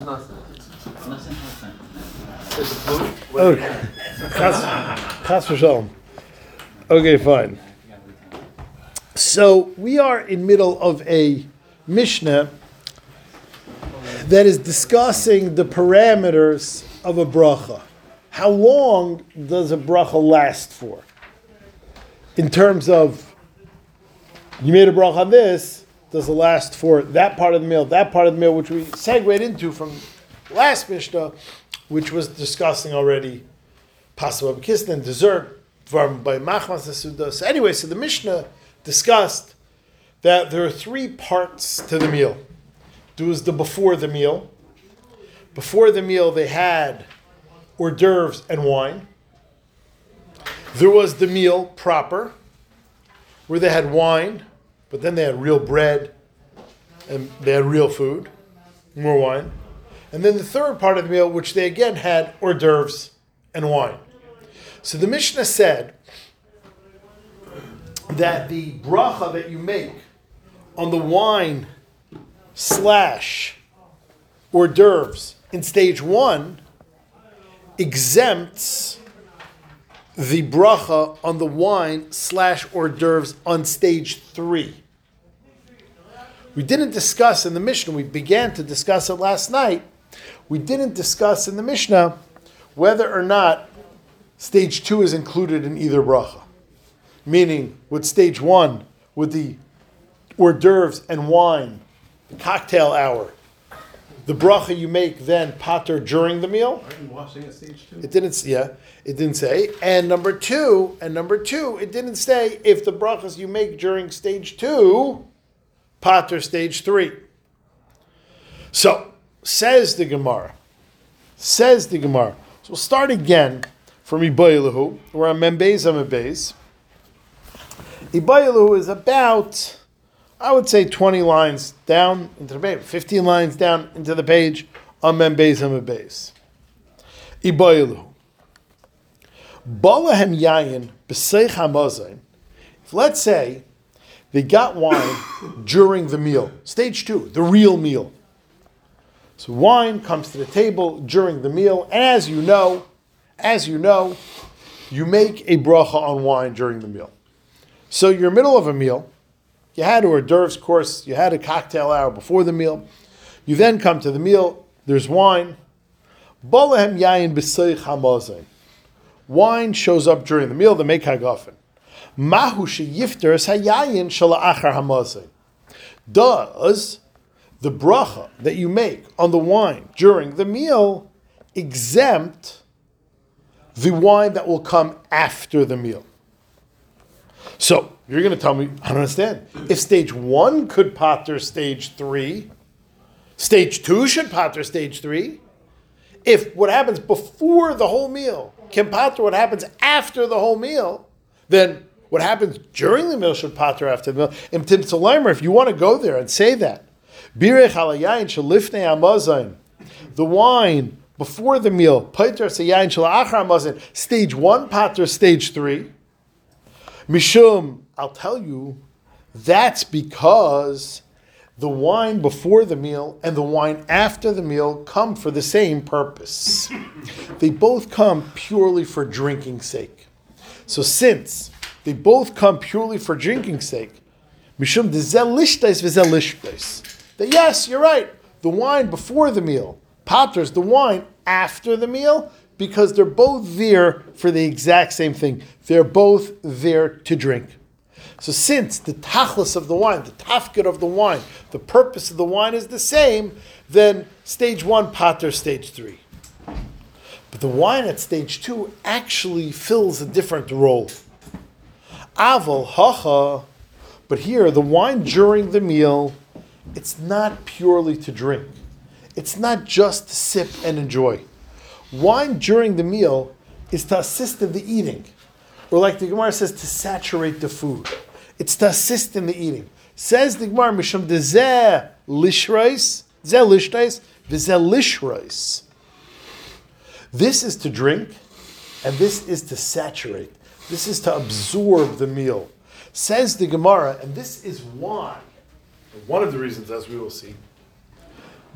Oh, okay. V'shalom. Okay, fine. So we are in middle of a Mishnah that is discussing the parameters of a bracha. How long does a bracha last for? In terms of you made a bracha on this, does it last for that part of the meal, that part of the meal, which we segued into from last Mishnah, which was discussing already possible kistan, dessert, from by machmas. So anyway, so the Mishnah discussed that there are three parts to the meal. There was the before the meal. Before the meal, they had hors d'oeuvres and wine. There was the meal proper, where they had wine, but then they had real bread and they had real food, more wine. And then the third part of the meal, which they again had hors d'oeuvres and wine. So the Mishnah said that the bracha that you make on the wine slash hors d'oeuvres in stage one exempts the bracha on the wine slash hors d'oeuvres on stage three. We didn't discuss in the Mishnah, we began to discuss it last night. We didn't discuss in the Mishnah whether or not stage two is included in either bracha. Meaning, with stage one, with the hors d'oeuvres and wine, the cocktail hour, the bracha you make then pater during the meal. Aren't you washing at stage two? It didn't. Yeah, it didn't say. And number two, and number two, it didn't say if the brachas you make during stage two, pater stage three. So says the Gemara. Says the Gemara. So we'll start again from Ibayilahu. We're on Membez Amebez. Ibayilahu is about, I would say, 20 lines down into the page, 15 lines down into the page on Membez Amebez. Ibayilahu. Balahem yayin b'seich hamazayin. Let's say they got wine during the meal, stage two, the real meal. So wine comes to the table during the meal, and as you know, as you know, you make a bracha on wine during the meal. So you're middle of a meal, you had a hors d'oeuvres course, you had a cocktail hour before the meal, you then come to the meal, there's wine. Yayin hamazayin. Wine shows up during the meal, the make hagafen. Mahu sheyifter hayayin shala'achar hamazayin. Does the bracha that you make on the wine during the meal exempt the wine that will come after the meal. So you're going to tell me, I don't understand. If stage one could potter stage three, stage two should potter stage three. If what happens before the whole meal can potter what happens after the whole meal, then what happens during the meal should potter after the meal. Tzalaimer, if you want to go there and say that, the wine before the meal, pater stage one pater, stage three. Mishum, I'll tell you, that's because the wine before the meal and the wine after the meal come for the same purpose. They both come purely for drinking sake. So since they both come purely for drinking sake, Mishum. That yes, you're right. The wine before the meal, paters the wine after the meal, because they're both there for the exact same thing. They're both there to drink. So since the tachlis of the wine, the tafkid of the wine, the purpose of the wine is the same, then stage one pater, stage three. But the wine at stage two actually fills a different role. Aval hacha, but here the wine during the meal, it's not purely to drink. It's not just to sip and enjoy. Wine during the meal is to assist in the eating. Or like the Gemara says, to saturate the food. It's to assist in the eating. Says the Gemara, Misham dezeh lishrais, zeh lishtais, v'zeh lishrais. This is to drink, and this is to saturate. This is to absorb the meal. Says the Gemara, and this is why, one of the reasons, as we will see,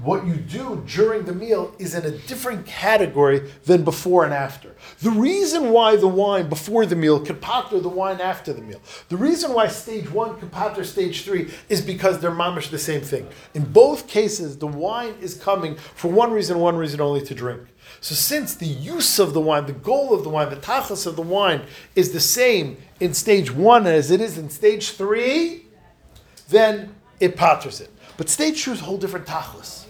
what you do during the meal is in a different category than before and after. The reason why the wine before the meal could pater the wine after the meal, the reason why stage one could pater stage three is because they're mamish the same thing. In both cases, the wine is coming for one reason, one reason only to drink. So since the use of the wine, the goal of the wine, the tachlis of the wine is the same in stage one as it is in stage three, then it paters it. But stage two is a whole different tachlis.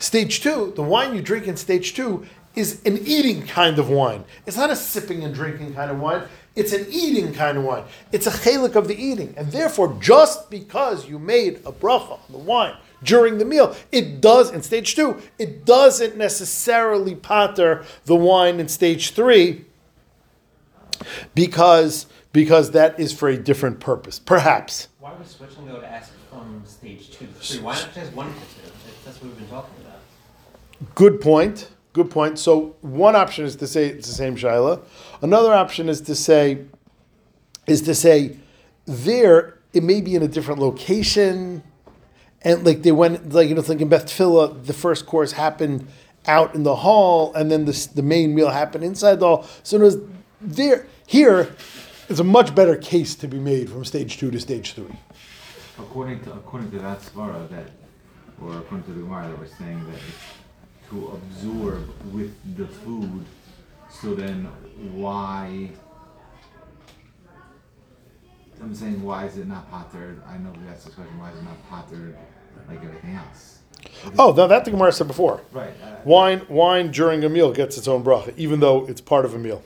Stage two, the wine you drink in stage two is an eating kind of wine. It's not a sipping and drinking kind of wine. It's an eating kind of wine. It's a chalik of the eating. And therefore, just because you made a bracha on the wine during the meal, it does, in stage two, it doesn't necessarily pater the wine in stage three because, because that is for a different purpose. Perhaps. Why would switch and go to ask from stage two to three? Why not just one to two? That's what we've been talking about. Good point. Good point. So one option is to say it's the same shaila. Another option is to say is to say there it may be in a different location, and like they went like you know thinking Beth Tfiloh, the first course happened out in the hall, and then the the main meal happened inside the hall. So it was there here is a much better case to be made from stage two to stage three. According to according to that svara that, or according to the Gemara that we're saying that to absorb with the food. So then why? I'm saying why is it not pottered? I know we asked this question. Why is it not pottered like everything else? Oh, now that the Gemara said before. Right. Uh, Wine, wine during a meal gets its own bracha, even though it's part of a meal.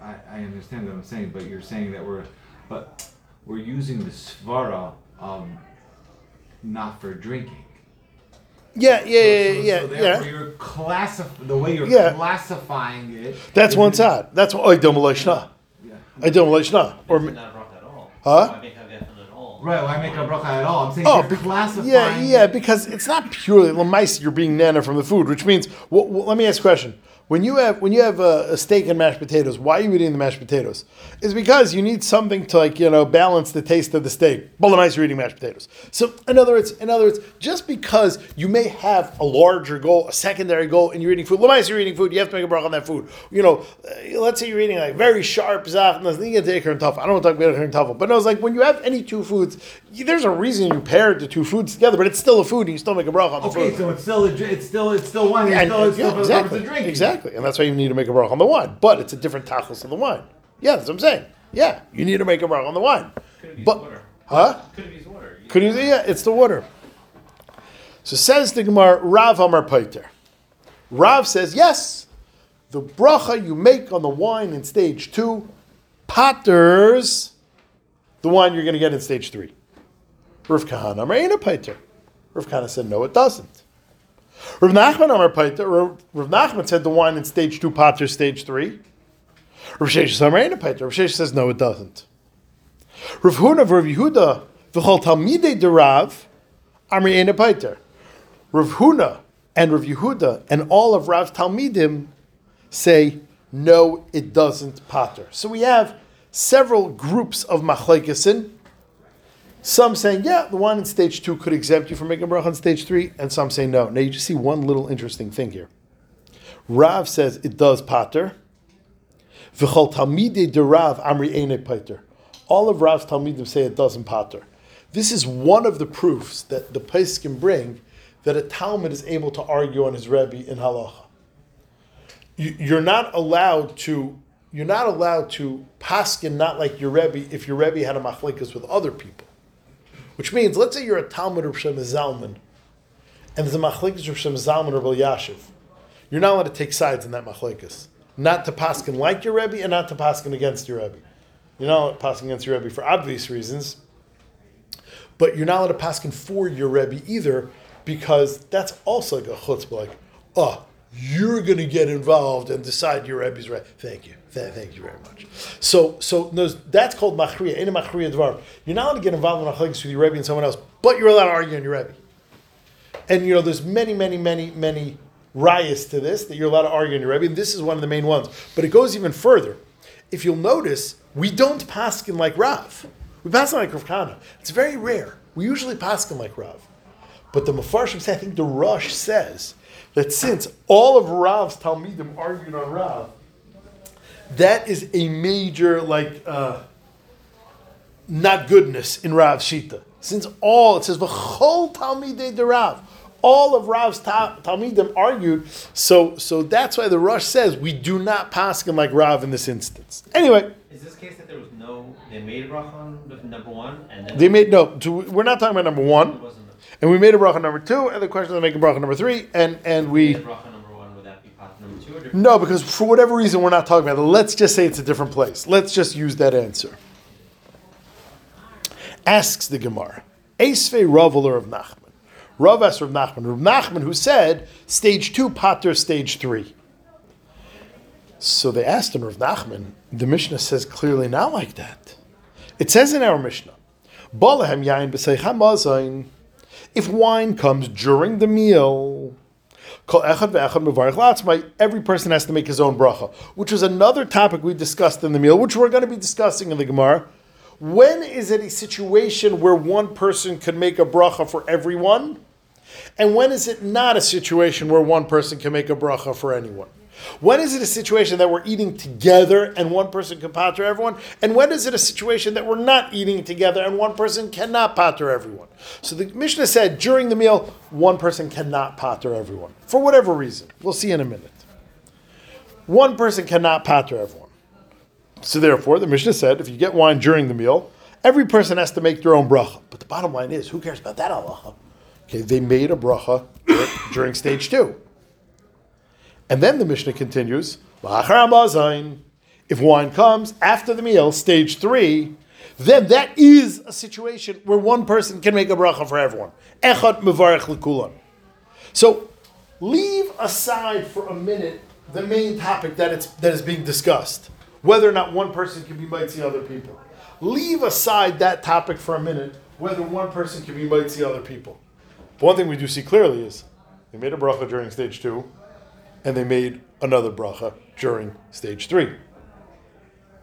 I, I understand what I'm saying, but you're saying that we're, but we're using the svara of not for drinking. Yeah, yeah, yeah, So- yeah, so yeah. therefore yeah. You're classif- the way you're Yeah. classifying it. That's one side. That's what I don't shna. Yeah. I don't shna. Or Or not at all. Huh? Why make a geffen at all? Right. Why make a bracha at all? I'm saying oh, you're be- classifying. yeah, yeah, because it's not purely lamais. You're being nana from the food, which means. Well, well, let me ask a question. When you have when you have a, a steak and mashed potatoes, why are you eating the mashed potatoes? It's because you need something to like you know balance the taste of the steak. Lamais you're eating mashed potatoes. So in other words, in other words, just because you may have a larger goal, a secondary goal, and you're eating food, lamais you're eating food, you have to make a bracha on that food. You know, uh, let's say you're eating like very sharp zach, you take and tough. I don't want to talk about and tough, but no, it's like when you have any two foods, there's a reason you paired the two foods together, but it's still a food, and you still make a bracha on the food. Okay, food. so it's still a, it's still it's still wine. It's And- still, it's yeah, still for the exactly, purpose of exactly, and that's why you need to make a bracha on the wine. But it's a different tachlis of the wine. Yeah, that's what I'm saying. Yeah, you need to make a bracha on the wine. Could But water. huh? Could have used water. You- Could you? Yeah, it's the water. So says the Gemara, Rav Amar Paiter. Rav says yes. The bracha you make on the wine in stage two, patters the wine you're going to get in stage three. Rav Kahana Amar Eina Paiter. Rav Kahana said no, it doesn't. Rav Nachman Amar Paiter. Rav Nachman said the wine in stage two patters stage three. Rav Sheshes Amar Eina Paiter. Rav Sheshes says no, it doesn't. Rav Huna Rav Yehuda v'chol talmidei de Rav Amri Eina Paiter. Rav Huna and Rav Yehuda and all of Rav's talmidim say no, it doesn't pater. So we have several groups of machlekesen. Some saying yeah, the one in stage two could exempt you from making a bracha on stage three, and some say no. Now you just see one little interesting thing here. Rav says it does pater. V'chol talmidei de Rav Amri Eina pater. All of Rav's talmidim say it doesn't pater. This is one of the proofs that the Pais can bring that a Talmud is able to argue on his Rebbe in halacha. You, you're not allowed to. You're not allowed to paskin not like your Rebbe if your Rebbe had a machlikas with other people. Which means, let's say you're a Talmud of Shem Zalman, and there's a machlikas of Shem Zalman or Yashiv. You're not allowed to take sides in that machlikas. Not to paskin like your Rebbe and not to paskin against your Rebbe. You're not allowed to paskin against your Rebbe for obvious reasons, but you're not allowed to paskin for your Rebbe either because that's also like a chutzpah, like, oh, you're going to get involved and decide your Rebbe's right. Thank you. Th- Thank you very much. So, so that's called machriya. In a machriya dvar, you're not allowed to get involved in machlekes with your Rebbe and someone else, but you're allowed to argue on your Rebbe. And you know, there's many, many, many, many riots to this that you're allowed to argue on your Rebbe, and this is one of the main ones. But it goes even further. If you'll notice, we don't paskin like Rav. We paskin like Rav Kahana. It's very rare. We usually paskin like Rav. But the Mefarshim say, I think the Rosh says that since all of Rav's Talmidim argued on Rav, that is a major like uh, not goodness in Rav Shita. Since all it says v'chol Talmidei de Rav, all of Rav's ta- Talmidim argued. So so that's why the Rosh says we do not pass him like Rav in this instance. Anyway, Is this case that there was no, they made a bracha on number one and then? they made no. To, we're not talking about number one, and we made a bracha number two, and the question is making bracha number three, and and we. No, because for whatever reason we're not talking about it. Let's just say it's a different place. Let's just use that answer. Asks the Gemara, Esvei Rav or of Nachman. Rav asks Rav Nachman. Rav Nachman who said stage two, Pater stage three. So they asked him, Rav Nachman, the Mishnah says clearly not like that. It says in our Mishnah, Balahem yain. If wine comes during the meal, Every person has to make his own bracha, which was another topic we discussed in the meal, which we're going to be discussing in the Gemara. When is it a situation where one person can make a bracha for everyone? And when is it not a situation where one person can make a bracha for anyone? When is it a situation that we're eating together and one person can pater everyone? And when is it a situation that we're not eating together and one person cannot pater everyone? So the Mishnah said during the meal, one person cannot pater everyone for whatever reason. We'll see in a minute. One person cannot pater everyone. So therefore, the Mishnah said, if you get wine during the meal, every person has to make their own bracha. But the bottom line is, who cares about that halacha? Okay, they made a bracha during stage two. And then the Mishnah continues, if wine comes after the meal, stage three, then that is a situation where one person can make a bracha for everyone. Echad mevarech lekulan. So leave aside for a minute the main topic that it's that is being discussed, whether or not one person can be mighty other people. Leave aside that topic for a minute, whether one person can be mighty other people. But one thing we do see clearly is they made a bracha during stage two, and they made another bracha during stage three.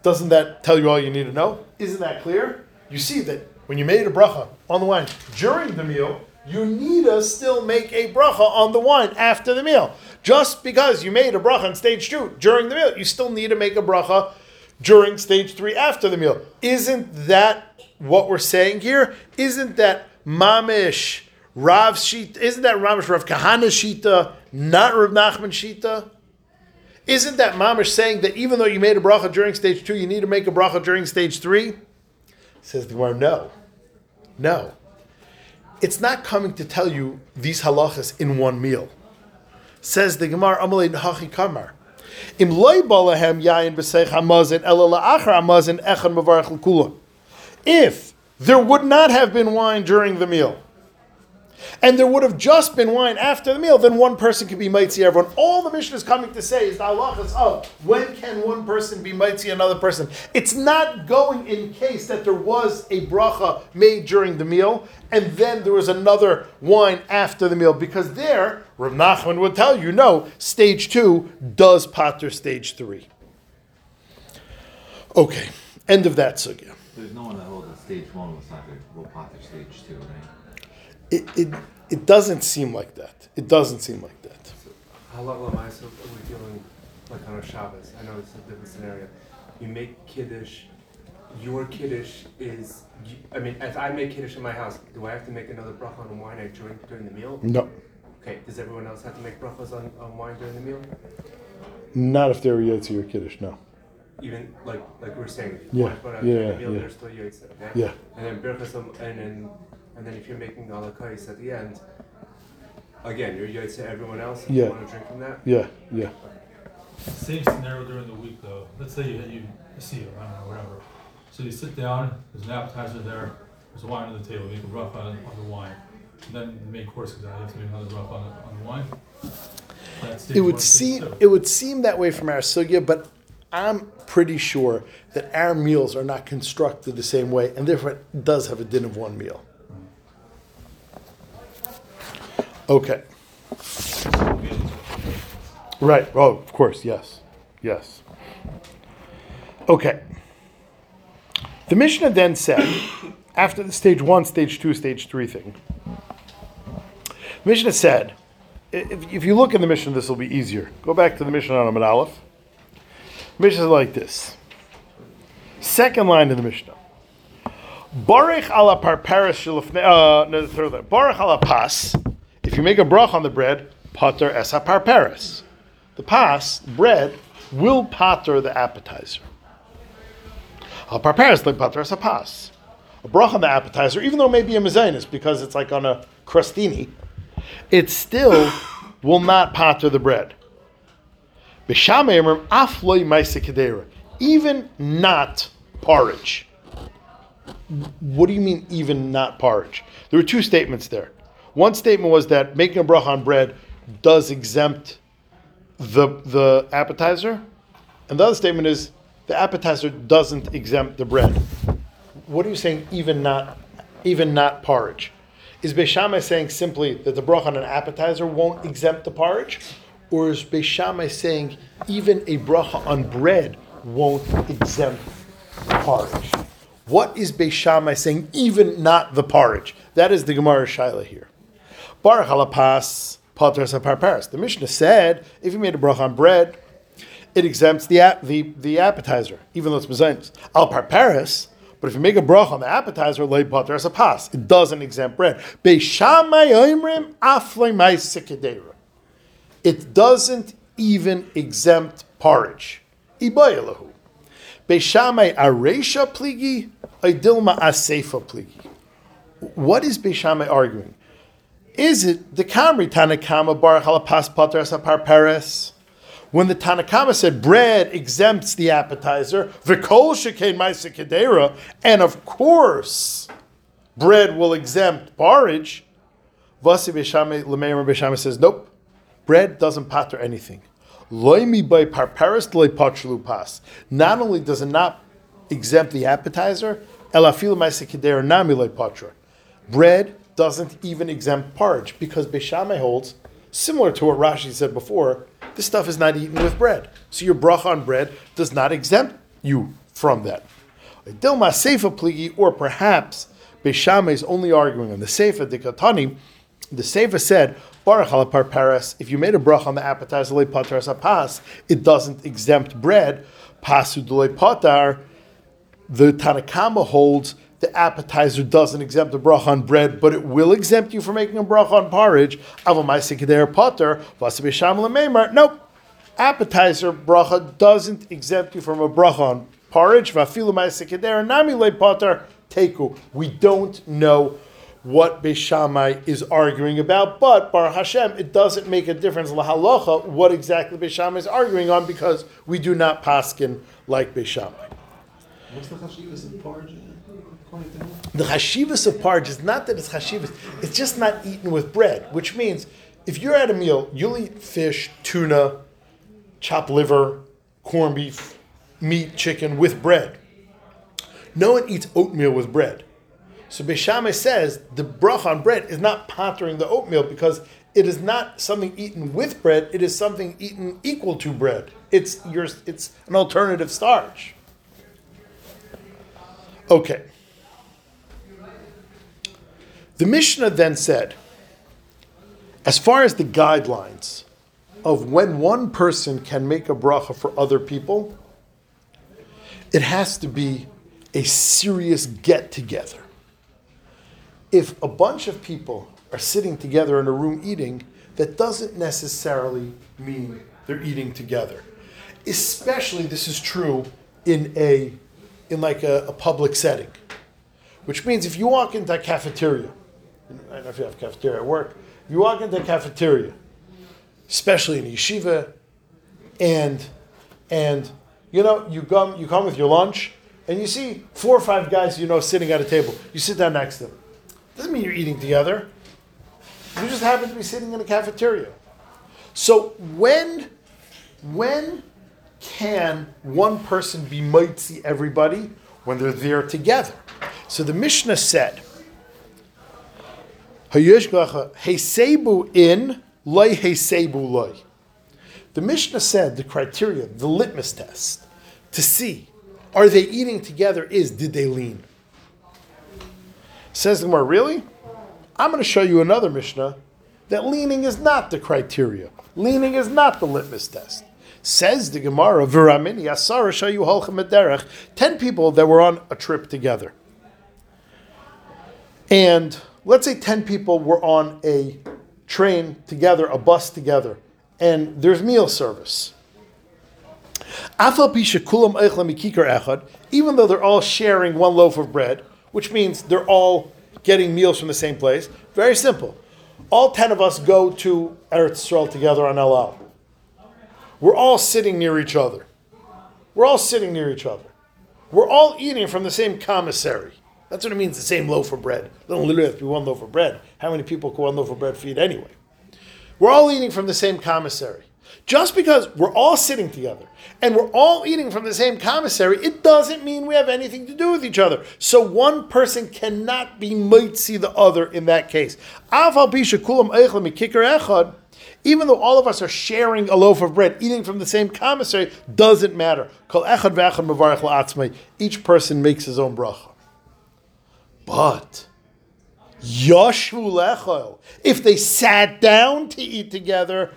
Doesn't that tell you all you need to know? Isn't that clear? You see that when you made a bracha on the wine during the meal, you need to still make a bracha on the wine after the meal. Just because you made a bracha on stage two during the meal, you still need to make a bracha during stage three after the meal. Isn't that what we're saying here? Isn't that mamish Rav Shita? Isn't that mamish Rav Kahana Shita, not Rav Nachman Shita? Isn't that mamish saying that even though you made a bracha during stage two, you need to make a bracha during stage three? Says the Gemara, no, no. It's not coming to tell you these halachas in one meal. Says the Gemara, Amalei Hachi Kamar. Im loy balahem yayin b'seich hamazin ela la'achar hamazin echad mavarach l'kulam. If there would not have been wine during the meal, and there would have just been wine after the meal, then one person could be mighty everyone. All the mission is coming to say is the halachas of when can one person be mighty another person. It's not going in case that there was a bracha made during the meal and then there was another wine after the meal, because there, Rav Nachman would tell you, no, stage two does pater stage three. Okay, end of that sugya. There's no one that holds that stage one was not will potter stage two, right? It, it, it doesn't seem like that. It doesn't seem like that. how Halal lamaisa, are we dealing like on a Shabbos? I know it's a different scenario. You make kiddush. Your kiddush is. you- I mean, if I make kiddush in my house, do I have to make another bracha on wine I drink during the meal? No, Okay. Does everyone else have to make brachas on, on wine during the meal? not if they're Yotzi or Kiddush, no. Even like like we were saying, Yeah, wine put out yeah, meal, yeah. still okay? Yeah. And then birchas and then and then if you're making alakais at the end, again, you're yaitz to everyone else. And Yeah. You want to drink from that? Yeah, yeah. Same scenario during the week though. Let's say you you see it, I don't know, whatever. So you sit down, there's an appetizer there, there's wine on the table, you make a rough on, on the wine. And then the main course comes out, you have to make another rough on the, on the wine. That's It would seem it would seem that way from our sugya, but I'm pretty sure that our meals are not constructed the same way, and therefore it does have a din of one meal. Okay. Right. Oh, of course. Yes. Yes. Okay. The Mishnah then said, after the stage one, stage two, stage three thing, Mishnah said, if, if you look in the Mishnah, this will be easier. Go back to the Mishnah on Amid Aleph. Mishnah is like this. Second line of the Mishnah. Baruch ala parparis shalafne, uh, no, the third. Baruch ala pas. If you make a brach on the bread, pater es parparis. The pas, bread, will pater the appetizer. Al parparis like pater es pas. A brach on the appetizer, even though it may be a mezainis because it's like on a crostini, it still will not pater the bread. Even not porridge. What do you mean, even not porridge? There were two statements there. One statement was that making a bracha on bread does exempt the the appetizer, and the other statement is the appetizer doesn't exempt the bread. What are you saying? Even not, even not porridge. Is Beishamai saying simply that the bracha on an appetizer won't exempt the porridge, or is Beishamai saying even a bracha on bread won't exempt the porridge? What is Beishamai saying? Even not the porridge. That is the Gemara Shaila here. Baruch halapas patras parparas. The Mishnah said if you made a bracha on bread, it exempts the the, the appetizer, even though it's mezainis. Al parparas. But if you make a bracha on the appetizer, lay patras a pas. It doesn't exempt bread. It doesn't even exempt porridge. Ibayalahu. Beishamai aresha pligi, idilma asefa pligi. What is Beishamai arguing? Is it the Kamri Tanakama Baruch Halapas Pater Sapar Peres? When the Tanakama said bread exempts the appetizer, Vikol Shekain Maisa Kedera, and of course bread will exempt porridge. Vasi Beshame says, nope, bread doesn't pater anything. Loimi by parparis loy. Not only does it not exempt the appetizer, elafil ma'asekidera nami loy. Bread doesn't even exempt porridge because Beishamai holds, similar to what Rashi said before, this stuff is not eaten with bread. So your bracha on bread does not exempt you from that. Dilma Seifa pligi, or perhaps Beishamai is only arguing on the Seifa Dikatani. The Seifa said, Baruch if you made a bracha on the appetizer, le it doesn't exempt bread. Pasu dule the Tanakama holds the appetizer doesn't exempt the bracha on bread, but it will exempt you from making a bracha on porridge. Potter. Nope. Appetizer bracha doesn't exempt you from a bracha on porridge. Teku. We don't know what Beishamai is arguing about, but Bar Hashem, it doesn't make a difference lahalacha what exactly Beishamai is arguing on because we do not paskin like Beishamai. What's the of porridge? The chashivas of porridge is not that it's chashivas; it's just not eaten with bread. Which means, if you're at a meal, you'll eat fish, tuna, chopped liver, corned beef, meat, chicken with bread. No one eats oatmeal with bread. So Beishamai says the bracha on bread is not pattering the oatmeal because it is not something eaten with bread. It is something eaten equal to bread. It's your, it's an alternative starch. Okay. The Mishnah then said, as far as the guidelines of when one person can make a bracha for other people, it has to be a serious get together. If a bunch of people are sitting together in a room eating, that doesn't necessarily mean they're eating together. Especially this is true in a in like a, a public setting. Which means if you walk into a cafeteria, I don't know if you have cafeteria at work, you walk into a cafeteria, especially in yeshiva, and and you know, you come you come with your lunch and you see four or five guys you know sitting at a table. You sit down next to them. Doesn't mean you're eating together. You just happen to be sitting in a cafeteria. So when when can one person be mitzi everybody when they're there together? So the Mishnah said, Hesebu in, loy hesebu loy. The Mishnah said the criteria, the litmus test, to see are they eating together is did they lean? Says the Gemara, really? I'm going to show you another Mishnah that leaning is not the criteria. Leaning is not the litmus test. Says the Gemara, Viramini Asara Shayu Holchem ten people that were on a trip together. And let's say 10 people were on a train together, a bus together, and there's meal service. Even though they're all sharing one loaf of bread, which means they're all getting meals from the same place, very simple. All 10 of us go to Eretz Yisrael together on El Al. We're all sitting near each other. We're all sitting near each other. We're all eating from the same commissary. That's what it means, the same loaf of bread. It doesn't literally have to be one loaf of bread. How many people can one loaf of bread feed anyway? We're all eating from the same commissary. Just because we're all sitting together and we're all eating from the same commissary, it doesn't mean we have anything to do with each other. So one person cannot be mitzi the other in that case. Even though all of us are sharing a loaf of bread, eating from the same commissary, doesn't matter. Each person makes his own bracha. But Yashvu lechol, if they sat down to eat together,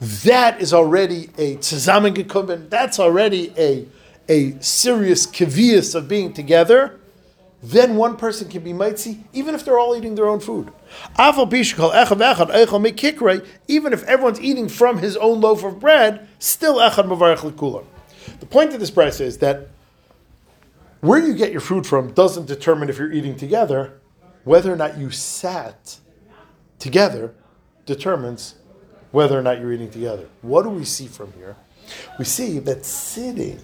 that is already a gekubin. That's already a a serious kavias of being together. Then one person can be mitzi, even if they're all eating their own food. Even if everyone's eating from his own loaf of bread, still echad mavarech The point of this price is that where you get your food from doesn't determine if you're eating together. Whether or not you sat together determines whether or not you're eating together. What do we see from here? We see that sitting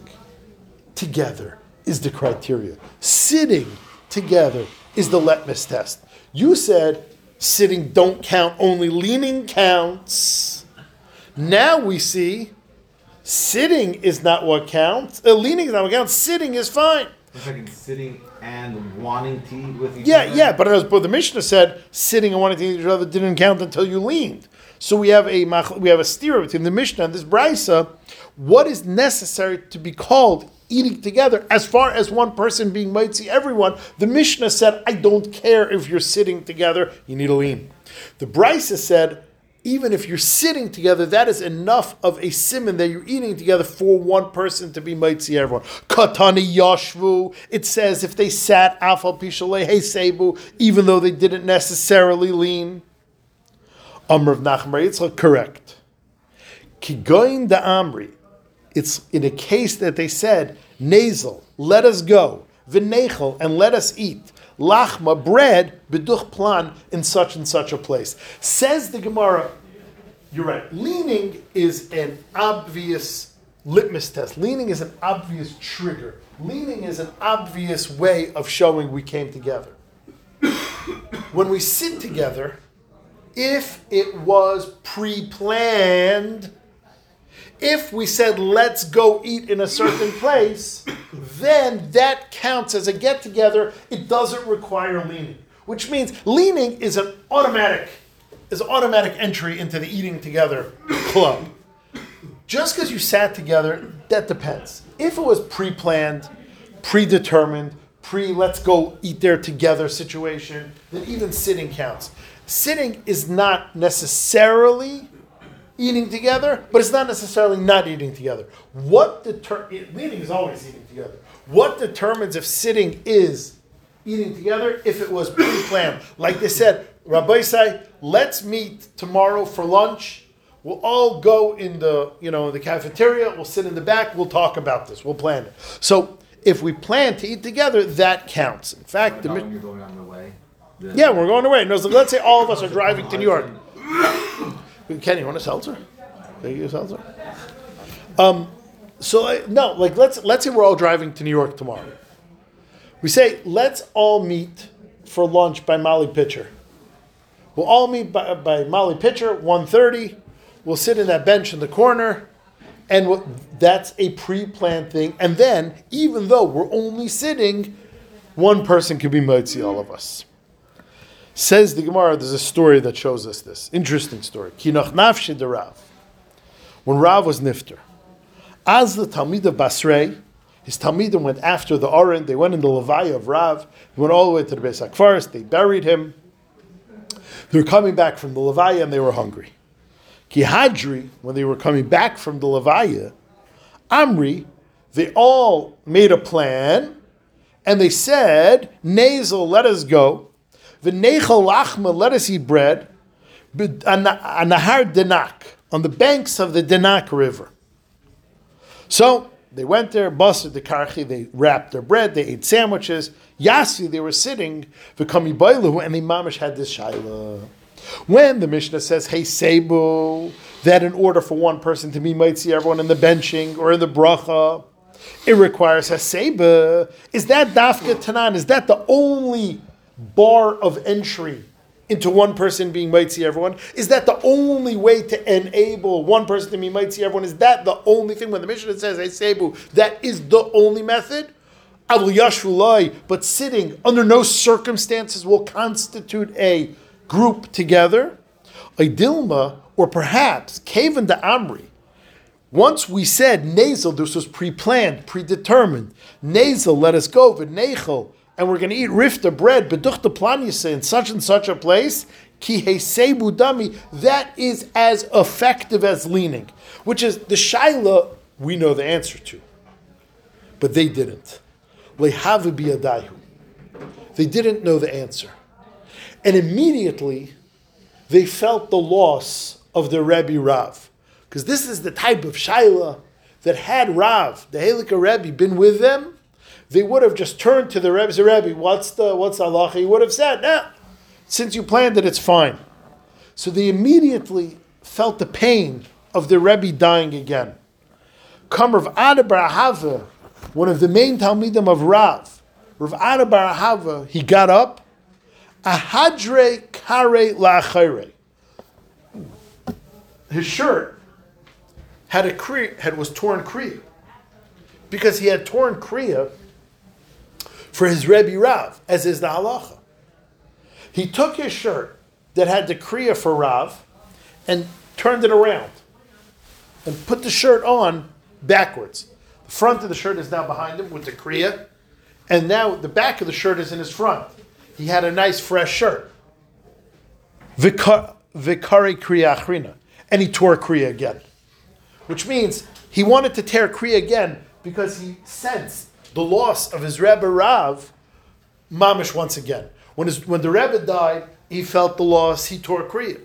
together is the criteria. Sitting together is the litmus test. You said sitting don't count, only leaning counts. Now we see sitting is not what counts. Uh, leaning is not what counts. Sitting is fine. It's like sitting and wanting to eat with each Yeah, other. yeah, yeah, but as but the Mishnah said, sitting and wanting to eat each other didn't count until you leaned. So we have a we have a steer between the Mishnah and this brisa. What is necessary to be called eating together? As far as one person being mitzi everyone, the Mishnah said, I don't care if you're sitting together, you need a lean. The brisa said, even if you're sitting together, that is enough of a simon that you're eating together for one person to be mitzi everyone. Katani yashvu. It says if they sat afal pishalei sebu, even though they didn't necessarily lean. Amr of Nachman Yitzchak, correct. Kigoin da Amri. It's in a case that they said nasal, let us go, v'nechel, and let us eat lachma, bread, beduch plan, in such and such a place. Says the Gemara, you're right, leaning is an obvious litmus test. Leaning is an obvious trigger. Leaning is an obvious way of showing we came together. when we sit together, if it was pre planned, if we said, let's go eat in a certain place, then that counts as a get together. It doesn't require leaning, which means leaning is an automatic, is an automatic entry into the eating together club. Just because you sat together, that depends. If it was pre planned, predetermined, pre let's go eat there together situation, then even sitting counts. Sitting is not necessarily eating together, but it's not necessarily not eating together. What deter leaning is always eating together. What determines if sitting is eating together? If it was pre-planned, like they said, Rabbi say, let's meet tomorrow for lunch. We'll all go in the you know the cafeteria. We'll sit in the back. We'll talk about this. We'll plan it. So if we plan to eat together, that counts. In fact, the, Not you're going on the way. The- yeah, we're going away. No, so let's say all of us are driving to New York. Kenny, you want a seltzer? Can you a seltzer? Um, so uh, no, like let's let's say we're all driving to New York tomorrow. We say let's all meet for lunch by Molly Pitcher. We'll all meet by, by Molly Pitcher, 1.30. We'll sit in that bench in the corner, and we'll, that's a pre-planned thing. And then, even though we're only sitting, one person could be mitzi all of us. Says the Gemara, there's a story that shows us this. Interesting story. When Rav was nifter, as the Talmid of Basrei, his Talmidim went after the Oren, they went in the Levaya of Rav, they went all the way to the Beis HaKfaris, they buried him. They were coming back from the Levaya and they were hungry. Kihadri, when they were coming back from the Levaya, Amri, they all made a plan and they said, Nazel, let us go. V'nechel lachma, let us eat bread. B'd- an- Anahar Denak, on the banks of the Denak River. So they went there, busted the karchi, they wrapped their bread, they ate sandwiches. Yasi, they were sitting, v'kami bailu, and the mamish had this shaila. When the Mishnah says, hey Sebu, that in order for one person to be might see everyone in the benching or in the bracha, it requires haseba. Is that dafka tanan? Is that the only bar of entry into one person being might see everyone? Is that the only way to enable one person to be might see everyone? Is that the only thing? When the Mishnah says I hasebu, that is the only method. But sitting under no circumstances will constitute a group together. A dilma, or perhaps kaven de amri. Once we said nasal, this was pre-planned, predetermined. Nasal, let us go, v'nechel, and we're going to eat rifta bread, beduchta planisa in such and such a place. Ki hesebu dami, that is as effective as leaning, which is the shaila we know the answer to, but they didn't. They didn't know the answer, and immediately they felt the loss of their Rebbe Rav. Because this is the type of Shaila that had Rav, the Halika Rebbe, been with them, they would have just turned to the Rebbe, Rebbe, what's the what's halacha? He would have said, nah, since you planned it, it's fine. So they immediately felt the pain of the Rebbe dying again. Come Rav Ada one of the main Talmidim of Rav, Rav Ada Bar Ahava, he got up, Ahadre Kare La'achare. His shirt had a kriya, had was torn kriya because he had torn kriya for his Rebbe Rav, as is the halacha. He took his shirt that had the kriya for Rav and turned it around and put the shirt on backwards. The front of the shirt is now behind him with the kriya, and now the back of the shirt is in his front. He had a nice fresh shirt. Vikar- Vikari kriya achrina, and he tore kriya again which means he wanted to tear Kriya again because he sensed the loss of his Rebbe Rav, Mamish once again. When, his, when the Rebbe died, he felt the loss, he tore Kriya.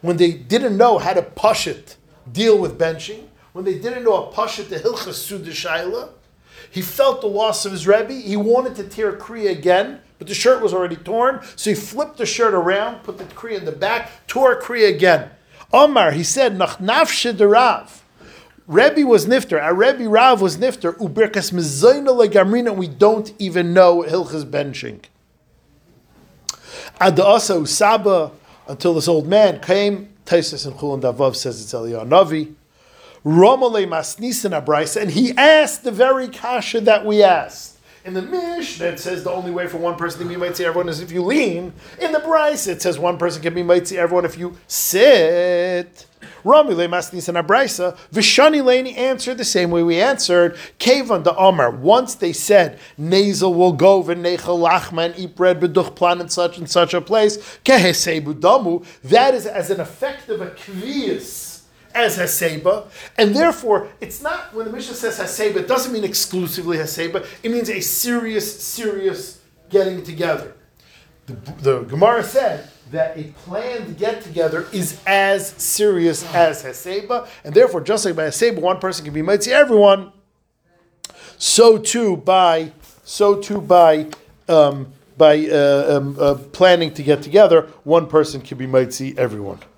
When they didn't know how to push it, deal with benching, when they didn't know how to push it, the Hilchas Suda Shaila, he felt the loss of his Rebbe, he wanted to tear Kriya again, but the shirt was already torn, so he flipped the shirt around, put the Kriya in the back, tore Kriya again. Omar, he said, Nach nafshe de Rav. Rebbe was nifter. Our Rebbe Rav was nifter. Uberkas mezayna legamrina. We don't even know Hilchas benching. Ad also Saba until this old man came. Taisus and Chulun Davav says it's Eliyahu Navi. Romale masnisin abraisa, and he asked the very kasha that we asked. In the Mishnah, it says the only way for one person to be mighty everyone is if you lean. In the brisa, it says one person can be mighty everyone if you sit. Ramile Masnis and Abraisa, Vishani Lani answered the same way we answered. Kavan the Omar. Once they said, Nasal will go, V'nechel lachma, and eat bread, B'duch plan in such and such a place, Kehesebu damu. That is as an effect of a kvias as Haseba, and therefore it's not when the Mishnah says Haseba, it doesn't mean exclusively Haseba, it means a serious, serious getting together. The, the Gemara said that a planned get together is as serious as Haseba, and therefore, just like by Haseba, one person can be mighty everyone, so too by so too by um, by uh, um, uh, planning to get together, one person can be mighty everyone.